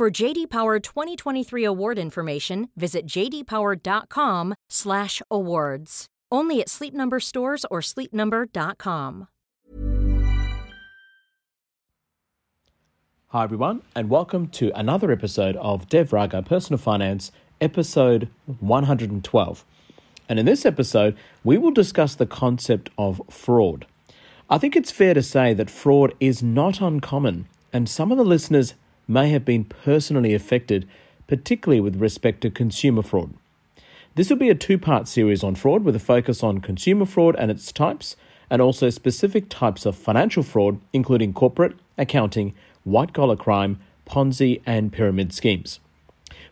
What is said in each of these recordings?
For JD Power 2023 award information, visit jdpower.com/awards. Only at Sleep Number stores or sleepnumber.com. Hi everyone, and welcome to another episode of Dev Raga Personal Finance, episode 112. And in this episode, we will discuss the concept of fraud. I think it's fair to say that fraud is not uncommon, and some of the listeners may have been personally affected, particularly with respect to consumer fraud. This will be a two part series on fraud with a focus on consumer fraud and its types, and also specific types of financial fraud, including corporate, accounting, white collar crime, Ponzi, and pyramid schemes.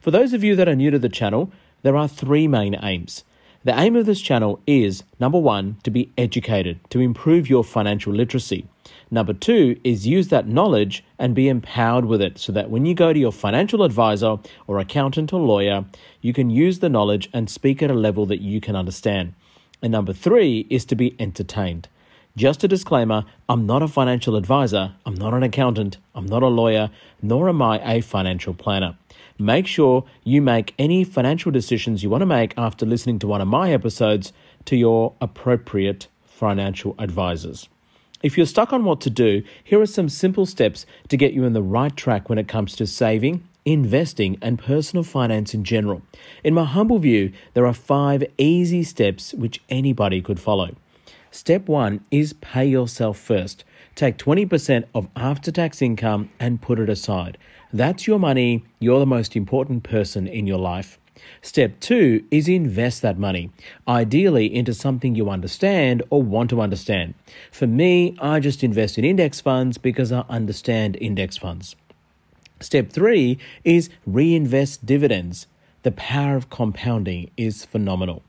For those of you that are new to the channel, there are three main aims. The aim of this channel is number one, to be educated, to improve your financial literacy. Number two is use that knowledge and be empowered with it so that when you go to your financial advisor or accountant or lawyer, you can use the knowledge and speak at a level that you can understand. And number three is to be entertained. Just a disclaimer I'm not a financial advisor, I'm not an accountant, I'm not a lawyer, nor am I a financial planner. Make sure you make any financial decisions you want to make after listening to one of my episodes to your appropriate financial advisors. If you're stuck on what to do, here are some simple steps to get you in the right track when it comes to saving, investing, and personal finance in general. In my humble view, there are five easy steps which anybody could follow. Step one is pay yourself first. Take 20% of after tax income and put it aside. That's your money. You're the most important person in your life. Step two is invest that money, ideally into something you understand or want to understand. For me, I just invest in index funds because I understand index funds. Step three is reinvest dividends. The power of compounding is phenomenal.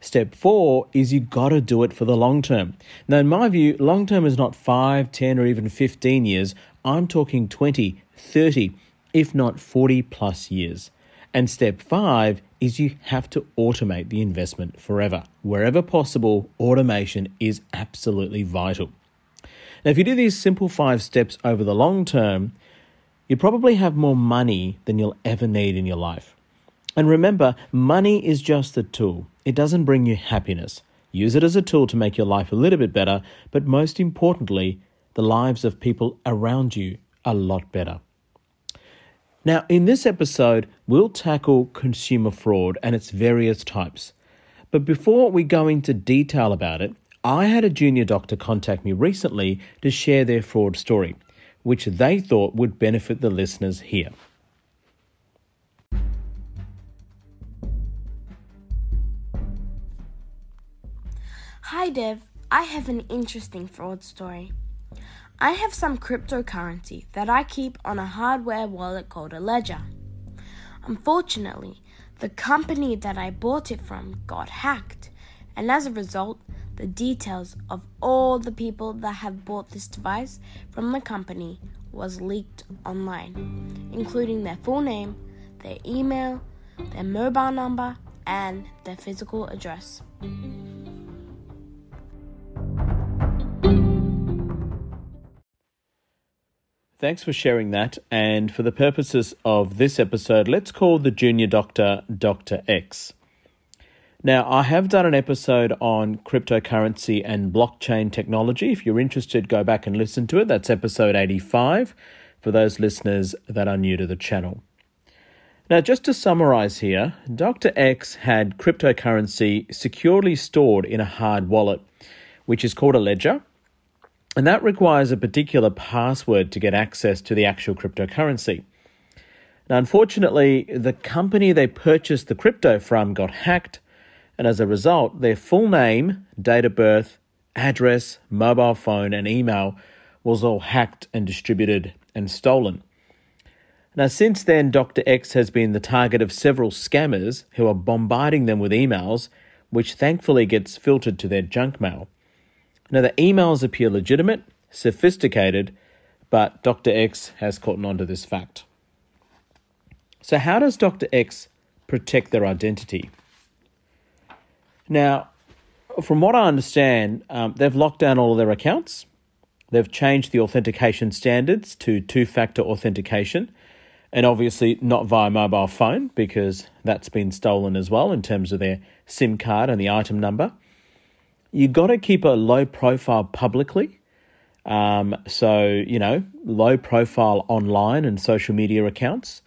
Step four is you got to do it for the long term. Now, in my view, long term is not 5, 10, or even 15 years. I'm talking 20, 30, if not 40 plus years. And step five is you have to automate the investment forever. Wherever possible, automation is absolutely vital. Now, if you do these simple five steps over the long term, you probably have more money than you'll ever need in your life. And remember, money is just a tool, it doesn't bring you happiness. Use it as a tool to make your life a little bit better, but most importantly, the lives of people around you a lot better. Now, in this episode, we'll tackle consumer fraud and its various types. But before we go into detail about it, I had a junior doctor contact me recently to share their fraud story, which they thought would benefit the listeners here. Hi, Dev. I have an interesting fraud story. I have some cryptocurrency that I keep on a hardware wallet called a ledger. Unfortunately, the company that I bought it from got hacked, and as a result, the details of all the people that have bought this device from the company was leaked online, including their full name, their email, their mobile number, and their physical address. Thanks for sharing that. And for the purposes of this episode, let's call the junior doctor Dr. X. Now, I have done an episode on cryptocurrency and blockchain technology. If you're interested, go back and listen to it. That's episode 85 for those listeners that are new to the channel. Now, just to summarize here, Dr. X had cryptocurrency securely stored in a hard wallet, which is called a ledger and that requires a particular password to get access to the actual cryptocurrency. Now, unfortunately, the company they purchased the crypto from got hacked, and as a result, their full name, date of birth, address, mobile phone, and email was all hacked and distributed and stolen. Now, since then, Dr. X has been the target of several scammers who are bombarding them with emails, which thankfully gets filtered to their junk mail. Now, the emails appear legitimate, sophisticated, but Dr. X has caught on to this fact. So, how does Dr. X protect their identity? Now, from what I understand, um, they've locked down all of their accounts. They've changed the authentication standards to two factor authentication, and obviously not via mobile phone because that's been stolen as well in terms of their SIM card and the item number. You've got to keep a low profile publicly. Um, so, you know, low profile online and social media accounts.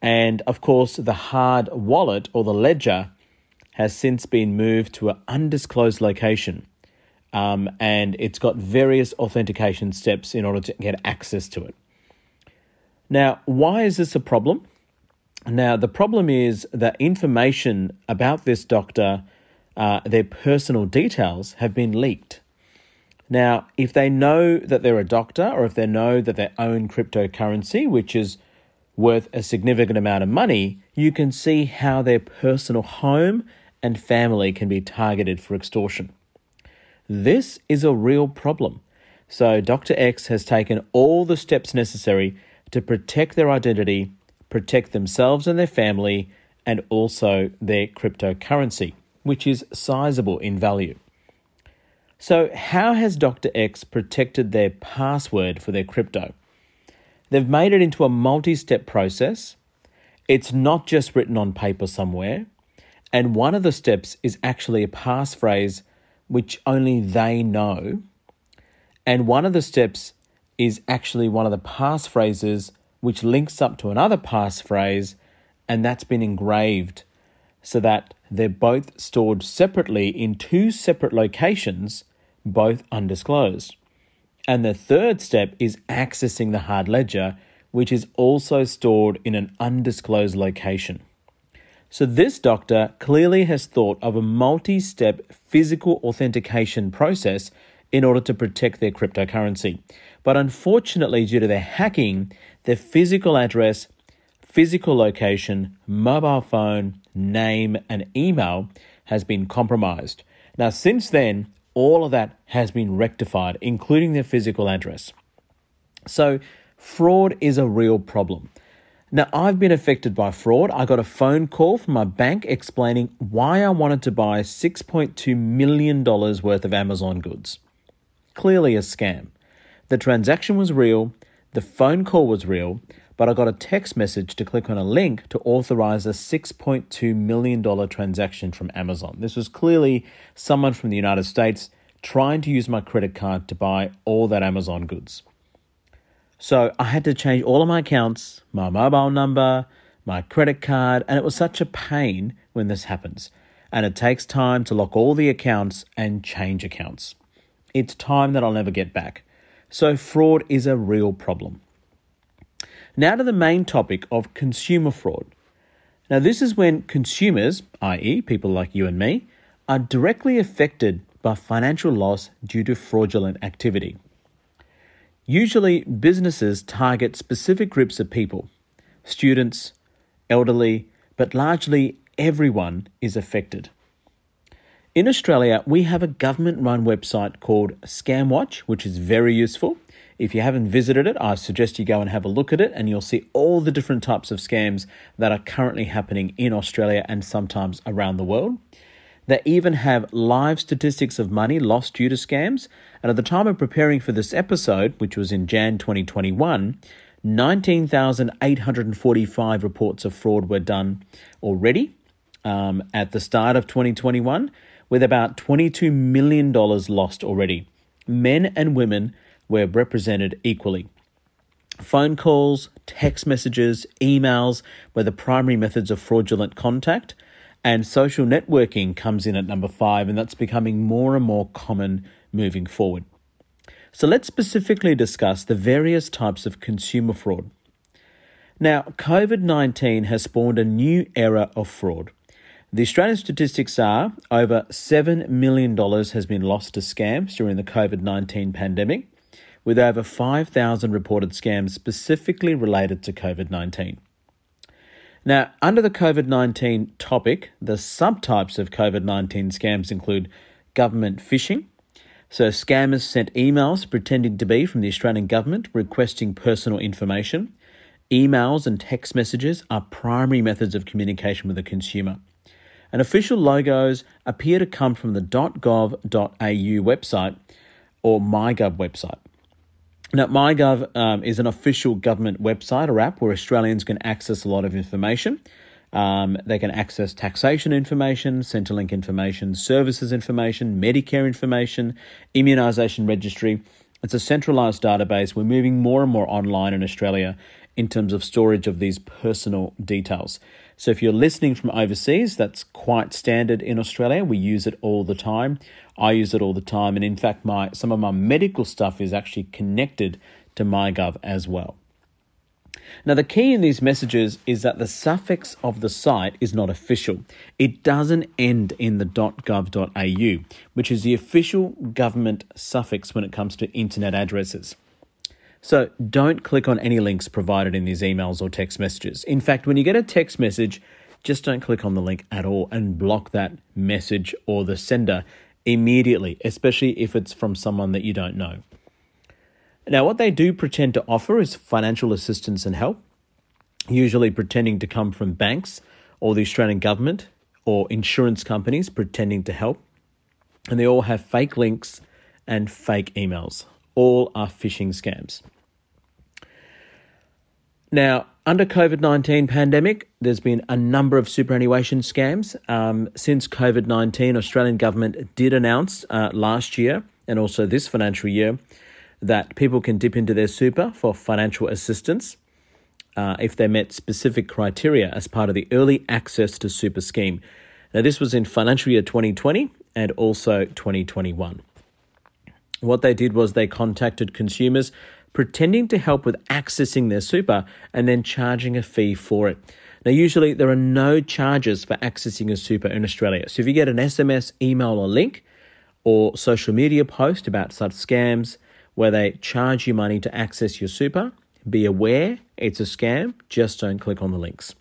And of course, the hard wallet or the ledger has since been moved to an undisclosed location. Um, and it's got various authentication steps in order to get access to it. Now, why is this a problem? Now, the problem is that information about this doctor, uh, their personal details, have been leaked. Now, if they know that they're a doctor or if they know that they own cryptocurrency, which is worth a significant amount of money, you can see how their personal home and family can be targeted for extortion. This is a real problem. So, Dr. X has taken all the steps necessary to protect their identity, protect themselves and their family, and also their cryptocurrency, which is sizable in value. So, how has Dr. X protected their password for their crypto? They've made it into a multi step process. It's not just written on paper somewhere. And one of the steps is actually a passphrase which only they know. And one of the steps is actually one of the passphrases which links up to another passphrase, and that's been engraved so that they're both stored separately in two separate locations, both undisclosed. And the third step is accessing the hard ledger, which is also stored in an undisclosed location. So, this doctor clearly has thought of a multi step physical authentication process in order to protect their cryptocurrency. But unfortunately, due to their hacking, their physical address, physical location, mobile phone, name, and email has been compromised. Now, since then, all of that has been rectified, including their physical address. So, fraud is a real problem. Now, I've been affected by fraud. I got a phone call from my bank explaining why I wanted to buy $6.2 million worth of Amazon goods. Clearly a scam. The transaction was real, the phone call was real, but I got a text message to click on a link to authorize a $6.2 million transaction from Amazon. This was clearly someone from the United States trying to use my credit card to buy all that Amazon goods. So I had to change all of my accounts, my mobile number, my credit card, and it was such a pain when this happens. And it takes time to lock all the accounts and change accounts. It's time that I'll never get back. So fraud is a real problem. Now to the main topic of consumer fraud. Now, this is when consumers, i.e., people like you and me, are directly affected by financial loss due to fraudulent activity. Usually, businesses target specific groups of people students, elderly, but largely everyone is affected. In Australia, we have a government run website called Scamwatch, which is very useful. If you haven't visited it, I suggest you go and have a look at it, and you'll see all the different types of scams that are currently happening in Australia and sometimes around the world. They even have live statistics of money lost due to scams. And at the time of preparing for this episode, which was in Jan 2021, 19,845 reports of fraud were done already um, at the start of 2021, with about $22 million lost already. Men and women were represented equally. Phone calls, text messages, emails were the primary methods of fraudulent contact, and social networking comes in at number five, and that's becoming more and more common moving forward. So let's specifically discuss the various types of consumer fraud. Now, COVID 19 has spawned a new era of fraud. The Australian statistics are over $7 million has been lost to scams during the COVID 19 pandemic, with over 5,000 reported scams specifically related to COVID 19. Now, under the COVID 19 topic, the subtypes of COVID 19 scams include government phishing. So, scammers sent emails pretending to be from the Australian government requesting personal information. Emails and text messages are primary methods of communication with the consumer. And official logos appear to come from the .gov.au website or MyGov website. Now, MyGov um, is an official government website or app where Australians can access a lot of information. Um, they can access taxation information, Centrelink information, services information, Medicare information, immunisation registry. It's a centralised database. We're moving more and more online in Australia in terms of storage of these personal details. So if you're listening from overseas, that's quite standard in Australia. We use it all the time. I use it all the time, and in fact, my some of my medical stuff is actually connected to MyGov as well. Now, the key in these messages is that the suffix of the site is not official. It doesn't end in the .gov.au, which is the official government suffix when it comes to internet addresses. So don't click on any links provided in these emails or text messages. In fact, when you get a text message, just don't click on the link at all and block that message or the sender immediately, especially if it's from someone that you don't know. Now, what they do pretend to offer is financial assistance and help, usually pretending to come from banks or the Australian government or insurance companies pretending to help. And they all have fake links and fake emails. All are phishing scams. Now, under COVID nineteen pandemic, there's been a number of superannuation scams. Um, since COVID nineteen, Australian government did announce uh, last year and also this financial year that people can dip into their super for financial assistance uh, if they met specific criteria as part of the early access to super scheme. Now, this was in financial year 2020 and also 2021. What they did was they contacted consumers pretending to help with accessing their super and then charging a fee for it. Now, usually there are no charges for accessing a super in Australia. So if you get an SMS, email, or link, or social media post about such scams where they charge you money to access your super, be aware it's a scam. Just don't click on the links.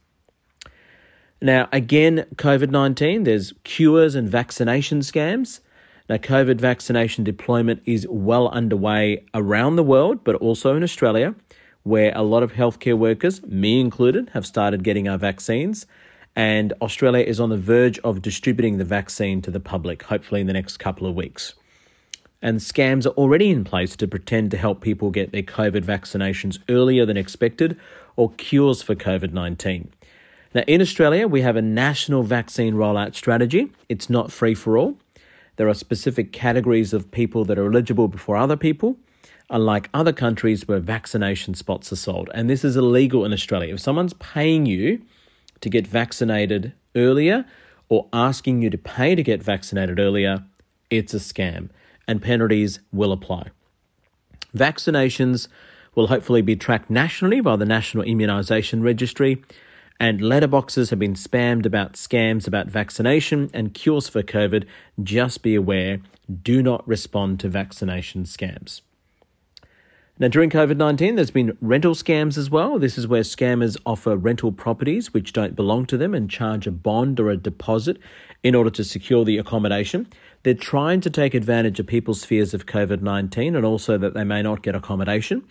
Now, again, COVID 19, there's cures and vaccination scams. Now, COVID vaccination deployment is well underway around the world, but also in Australia, where a lot of healthcare workers, me included, have started getting our vaccines. And Australia is on the verge of distributing the vaccine to the public, hopefully in the next couple of weeks. And scams are already in place to pretend to help people get their COVID vaccinations earlier than expected or cures for COVID 19. Now, in Australia, we have a national vaccine rollout strategy. It's not free for all. There are specific categories of people that are eligible before other people, unlike other countries where vaccination spots are sold. And this is illegal in Australia. If someone's paying you to get vaccinated earlier or asking you to pay to get vaccinated earlier, it's a scam and penalties will apply. Vaccinations will hopefully be tracked nationally by the National Immunisation Registry and letterboxes have been spammed about scams about vaccination and cures for COVID. Just be aware do not respond to vaccination scams. Now, during COVID 19, there's been rental scams as well. This is where scammers offer rental properties which don't belong to them and charge a bond or a deposit in order to secure the accommodation. They're trying to take advantage of people's fears of COVID 19 and also that they may not get accommodation.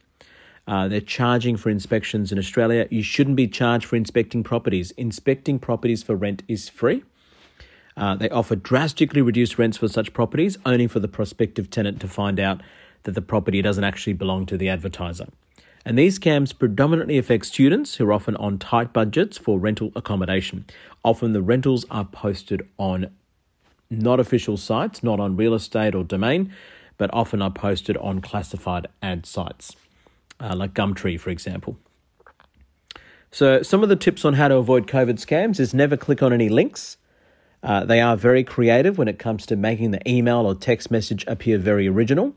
Uh, they're charging for inspections in Australia. You shouldn't be charged for inspecting properties. Inspecting properties for rent is free. Uh, they offer drastically reduced rents for such properties, only for the prospective tenant to find out that the property doesn't actually belong to the advertiser. And these scams predominantly affect students who are often on tight budgets for rental accommodation. Often the rentals are posted on not official sites, not on real estate or domain, but often are posted on classified ad sites uh, like Gumtree, for example. So, some of the tips on how to avoid COVID scams is never click on any links. Uh, they are very creative when it comes to making the email or text message appear very original.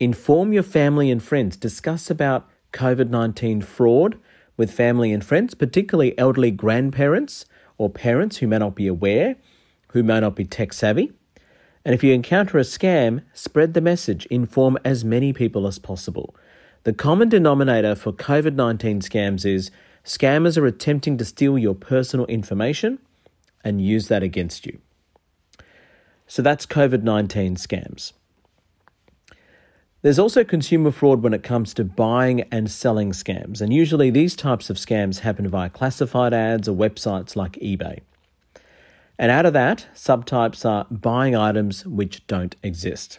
Inform your family and friends. Discuss about COVID 19 fraud with family and friends, particularly elderly grandparents or parents who may not be aware, who may not be tech savvy. And if you encounter a scam, spread the message, inform as many people as possible. The common denominator for COVID 19 scams is scammers are attempting to steal your personal information and use that against you. So that's COVID 19 scams. There's also consumer fraud when it comes to buying and selling scams, and usually these types of scams happen via classified ads or websites like eBay. And out of that, subtypes are buying items which don't exist.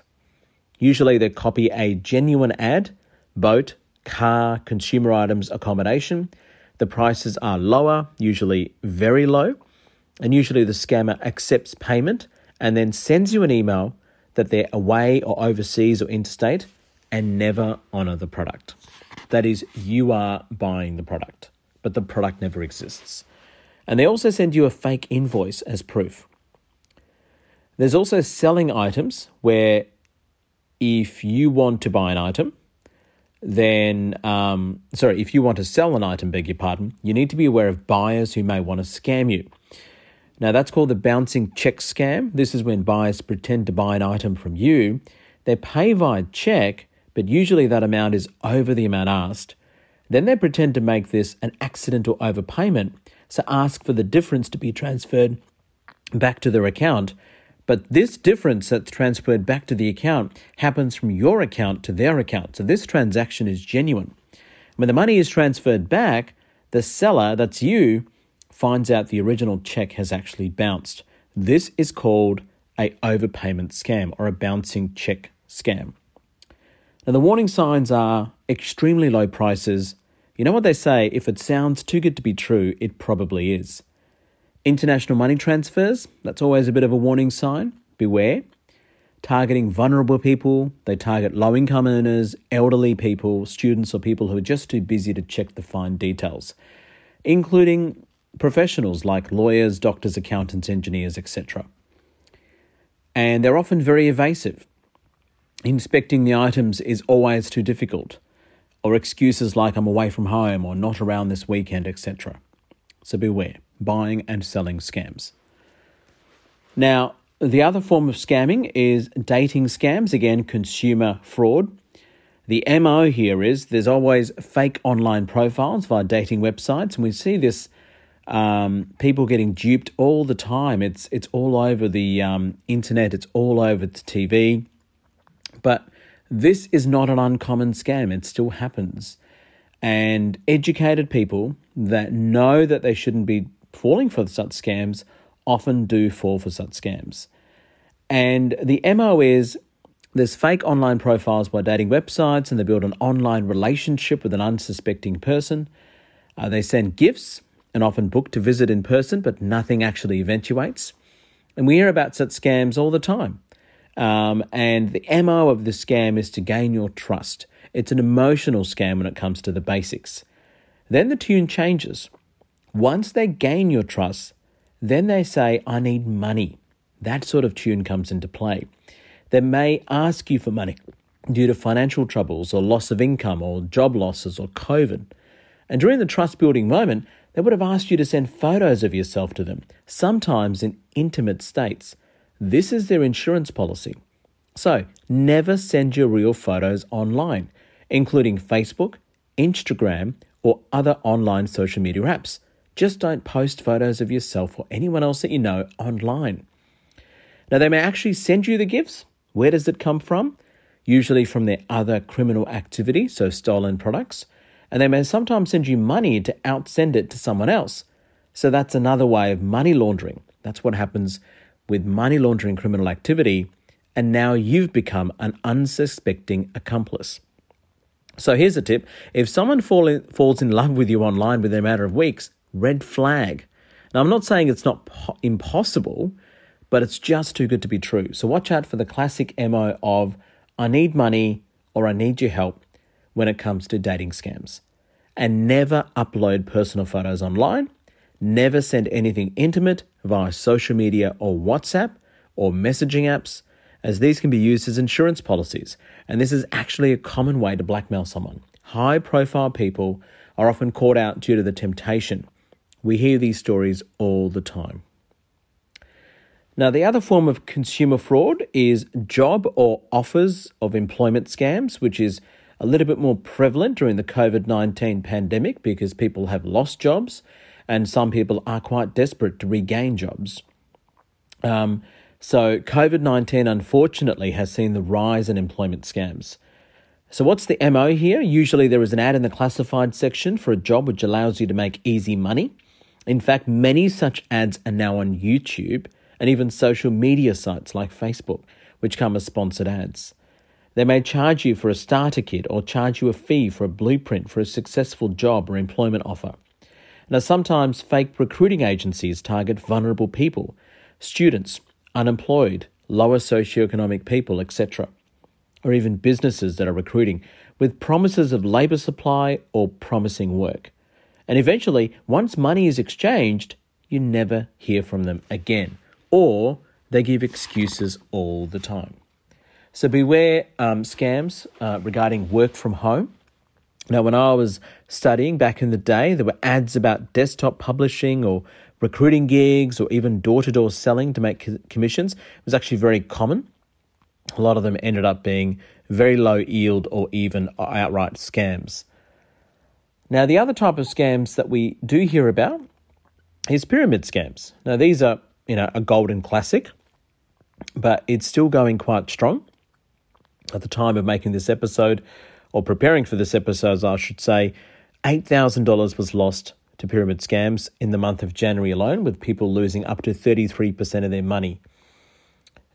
Usually they copy a genuine ad, boat, car, consumer items, accommodation. The prices are lower, usually very low, and usually the scammer accepts payment and then sends you an email that they're away or overseas or interstate and never honor the product. That is, you are buying the product, but the product never exists. And they also send you a fake invoice as proof. There's also selling items where if you want to buy an item, then, um, sorry, if you want to sell an item, beg your pardon, you need to be aware of buyers who may want to scam you. Now, that's called the bouncing check scam. This is when buyers pretend to buy an item from you. They pay via check, but usually that amount is over the amount asked. Then they pretend to make this an accidental overpayment so ask for the difference to be transferred back to their account. But this difference that's transferred back to the account happens from your account to their account. So this transaction is genuine. When the money is transferred back, the seller, that's you, finds out the original check has actually bounced. This is called a overpayment scam or a bouncing check scam. Now the warning signs are extremely low prices, you know what they say? If it sounds too good to be true, it probably is. International money transfers, that's always a bit of a warning sign. Beware. Targeting vulnerable people, they target low income earners, elderly people, students, or people who are just too busy to check the fine details, including professionals like lawyers, doctors, accountants, engineers, etc. And they're often very evasive. Inspecting the items is always too difficult or excuses like I'm away from home or not around this weekend, etc. So beware buying and selling scams. Now, the other form of scamming is dating scams, again, consumer fraud. The MO here is there's always fake online profiles via dating websites, and we see this um, people getting duped all the time. It's it's all over the um, internet, it's all over the TV. But this is not an uncommon scam, it still happens. And educated people that know that they shouldn't be falling for such scams often do fall for such scams. And the MO is there's fake online profiles by dating websites, and they build an online relationship with an unsuspecting person. Uh, they send gifts and often book to visit in person, but nothing actually eventuates. And we hear about such scams all the time. Um, and the MO of the scam is to gain your trust. It's an emotional scam when it comes to the basics. Then the tune changes. Once they gain your trust, then they say, I need money. That sort of tune comes into play. They may ask you for money due to financial troubles or loss of income or job losses or COVID. And during the trust building moment, they would have asked you to send photos of yourself to them, sometimes in intimate states. This is their insurance policy. So, never send your real photos online, including Facebook, Instagram, or other online social media apps. Just don't post photos of yourself or anyone else that you know online. Now, they may actually send you the gifts. Where does it come from? Usually from their other criminal activity, so stolen products. And they may sometimes send you money to outsend it to someone else. So that's another way of money laundering. That's what happens with money laundering criminal activity, and now you've become an unsuspecting accomplice. So here's a tip if someone fall in, falls in love with you online within a matter of weeks, red flag. Now, I'm not saying it's not po- impossible, but it's just too good to be true. So watch out for the classic MO of I need money or I need your help when it comes to dating scams. And never upload personal photos online Never send anything intimate via social media or WhatsApp or messaging apps, as these can be used as insurance policies. And this is actually a common way to blackmail someone. High profile people are often caught out due to the temptation. We hear these stories all the time. Now, the other form of consumer fraud is job or offers of employment scams, which is a little bit more prevalent during the COVID 19 pandemic because people have lost jobs and some people are quite desperate to regain jobs. Um, so, COVID 19 unfortunately has seen the rise in employment scams. So, what's the MO here? Usually, there is an ad in the classified section for a job which allows you to make easy money. In fact, many such ads are now on YouTube and even social media sites like Facebook, which come as sponsored ads. They may charge you for a starter kit or charge you a fee for a blueprint for a successful job or employment offer. Now, sometimes fake recruiting agencies target vulnerable people, students, unemployed, lower socioeconomic people, etc., or even businesses that are recruiting with promises of labour supply or promising work. And eventually, once money is exchanged, you never hear from them again or they give excuses all the time. So beware um, scams uh, regarding work from home. Now, when I was studying back in the day, there were ads about desktop publishing or recruiting gigs or even door to door selling to make commissions. It was actually very common. A lot of them ended up being very low yield or even outright scams. Now, the other type of scams that we do hear about is pyramid scams. Now, these are you know, a golden classic, but it's still going quite strong. At the time of making this episode, or preparing for this episode, I should say, $8,000 was lost to pyramid scams in the month of January alone, with people losing up to 33% of their money.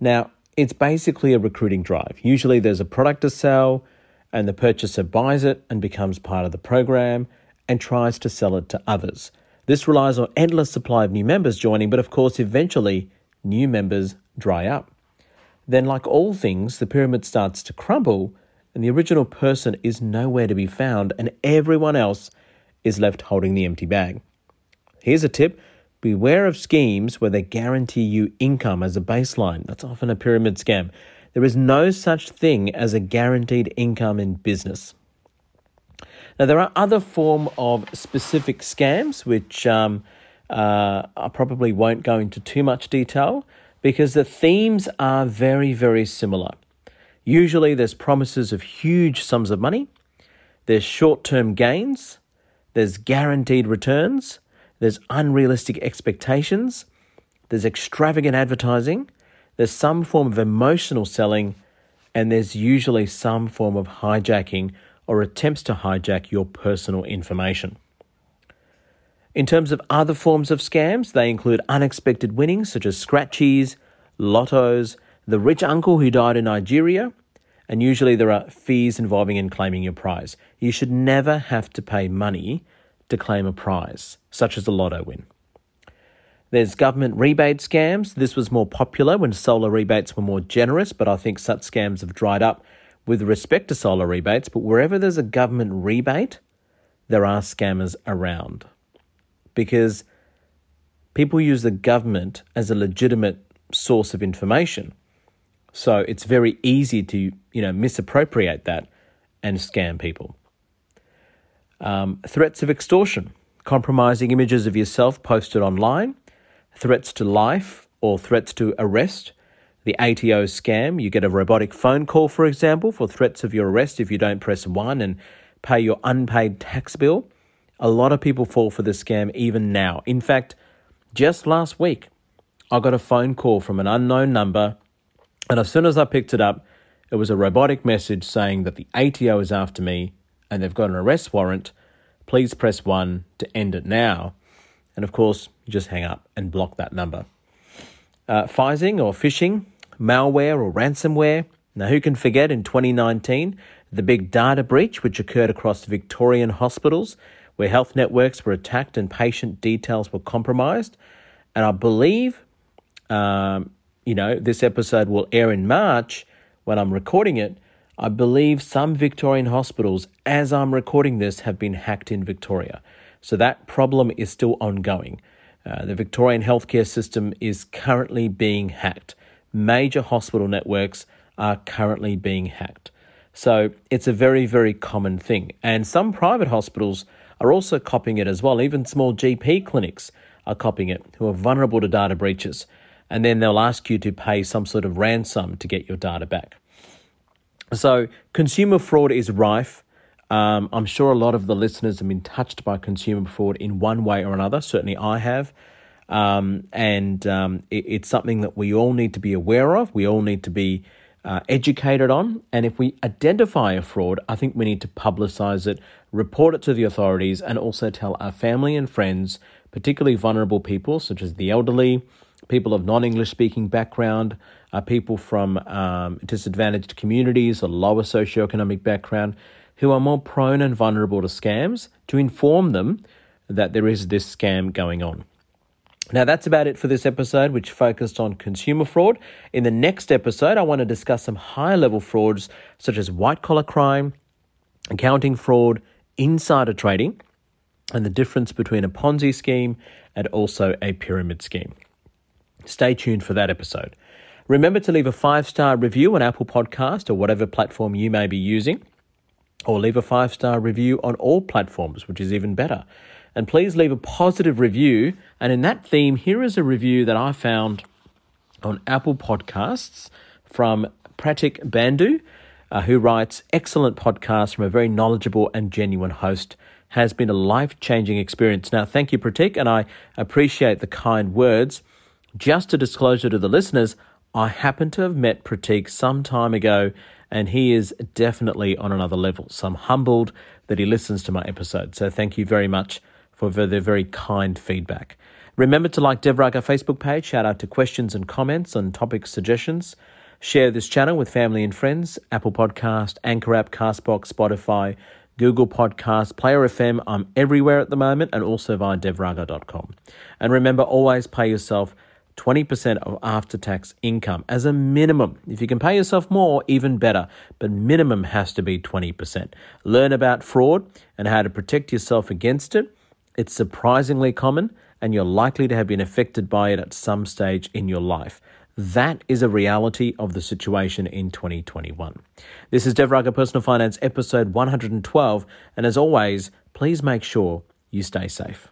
Now, it's basically a recruiting drive. Usually there's a product to sell, and the purchaser buys it and becomes part of the program and tries to sell it to others. This relies on endless supply of new members joining, but of course, eventually, new members dry up. Then, like all things, the pyramid starts to crumble, and the original person is nowhere to be found, and everyone else is left holding the empty bag. Here's a tip beware of schemes where they guarantee you income as a baseline. That's often a pyramid scam. There is no such thing as a guaranteed income in business. Now, there are other form of specific scams, which um, uh, I probably won't go into too much detail because the themes are very, very similar. Usually, there's promises of huge sums of money, there's short term gains, there's guaranteed returns, there's unrealistic expectations, there's extravagant advertising, there's some form of emotional selling, and there's usually some form of hijacking or attempts to hijack your personal information. In terms of other forms of scams, they include unexpected winnings such as scratchies, lottos, the rich uncle who died in Nigeria, and usually there are fees involving in claiming your prize. You should never have to pay money to claim a prize, such as a lotto win. There's government rebate scams. This was more popular when solar rebates were more generous, but I think such scams have dried up with respect to solar rebates, but wherever there's a government rebate, there are scammers around. Because people use the government as a legitimate source of information. So it's very easy to, you know, misappropriate that and scam people. Um, threats of extortion, compromising images of yourself posted online, threats to life or threats to arrest the ATO scam. You get a robotic phone call, for example, for threats of your arrest if you don't press one and pay your unpaid tax bill. A lot of people fall for this scam even now. In fact, just last week, I got a phone call from an unknown number, and as soon as I picked it up, it was a robotic message saying that the ATO is after me and they've got an arrest warrant. Please press one to end it now. And of course, you just hang up and block that number. Uh, phishing or phishing malware or ransomware. Now, who can forget in 2019 the big data breach which occurred across Victorian hospitals where health networks were attacked and patient details were compromised? And I believe, um, you know, this episode will air in March when I'm recording it. I believe some Victorian hospitals, as I'm recording this, have been hacked in Victoria. So that problem is still ongoing. Uh, the Victorian healthcare system is currently being hacked major hospital networks are currently being hacked. So it's a very, very common thing. And some private hospitals are also copying it as well. Even small GP clinics are copying it who are vulnerable to data breaches. and then they'll ask you to pay some sort of ransom to get your data back. So, consumer fraud is rife. Um, I'm sure a lot of the listeners have been touched by consumer fraud in one way or another. Certainly, I have. Um, and um, it, it's something that we all need to be aware of. We all need to be uh, educated on. And if we identify a fraud, I think we need to publicize it, report it to the authorities, and also tell our family and friends, particularly vulnerable people such as the elderly, people of non English speaking background, uh, people from um, disadvantaged communities a lower socioeconomic background who are more prone and vulnerable to scams, to inform them that there is this scam going on. Now, that's about it for this episode, which focused on consumer fraud. In the next episode, I want to discuss some higher level frauds such as white collar crime, accounting fraud, insider trading, and the difference between a Ponzi scheme and also a pyramid scheme. Stay tuned for that episode. Remember to leave a five star review on Apple Podcast or whatever platform you may be using, or leave a five star review on all platforms, which is even better and please leave a positive review. And in that theme, here is a review that I found on Apple Podcasts from Pratik Bandhu, uh, who writes Excellent podcast from a very knowledgeable and genuine host. Has been a life changing experience. Now, thank you, Pratik, and I appreciate the kind words. Just a disclosure to the listeners, I happen to have met Pratik some time ago, and he is definitely on another level. So I'm humbled that he listens to my episode. So thank you very much for their very kind feedback. Remember to like Devraga Facebook page, shout out to questions and comments and topic suggestions. Share this channel with family and friends, Apple Podcast, Anchor app, Castbox, Spotify, Google Podcast, Player FM. I'm everywhere at the moment and also via devraga.com. And remember, always pay yourself 20% of after tax income as a minimum. If you can pay yourself more, even better, but minimum has to be 20%. Learn about fraud and how to protect yourself against it it's surprisingly common, and you're likely to have been affected by it at some stage in your life. That is a reality of the situation in 2021. This is Devraga Personal Finance, episode 112, and as always, please make sure you stay safe.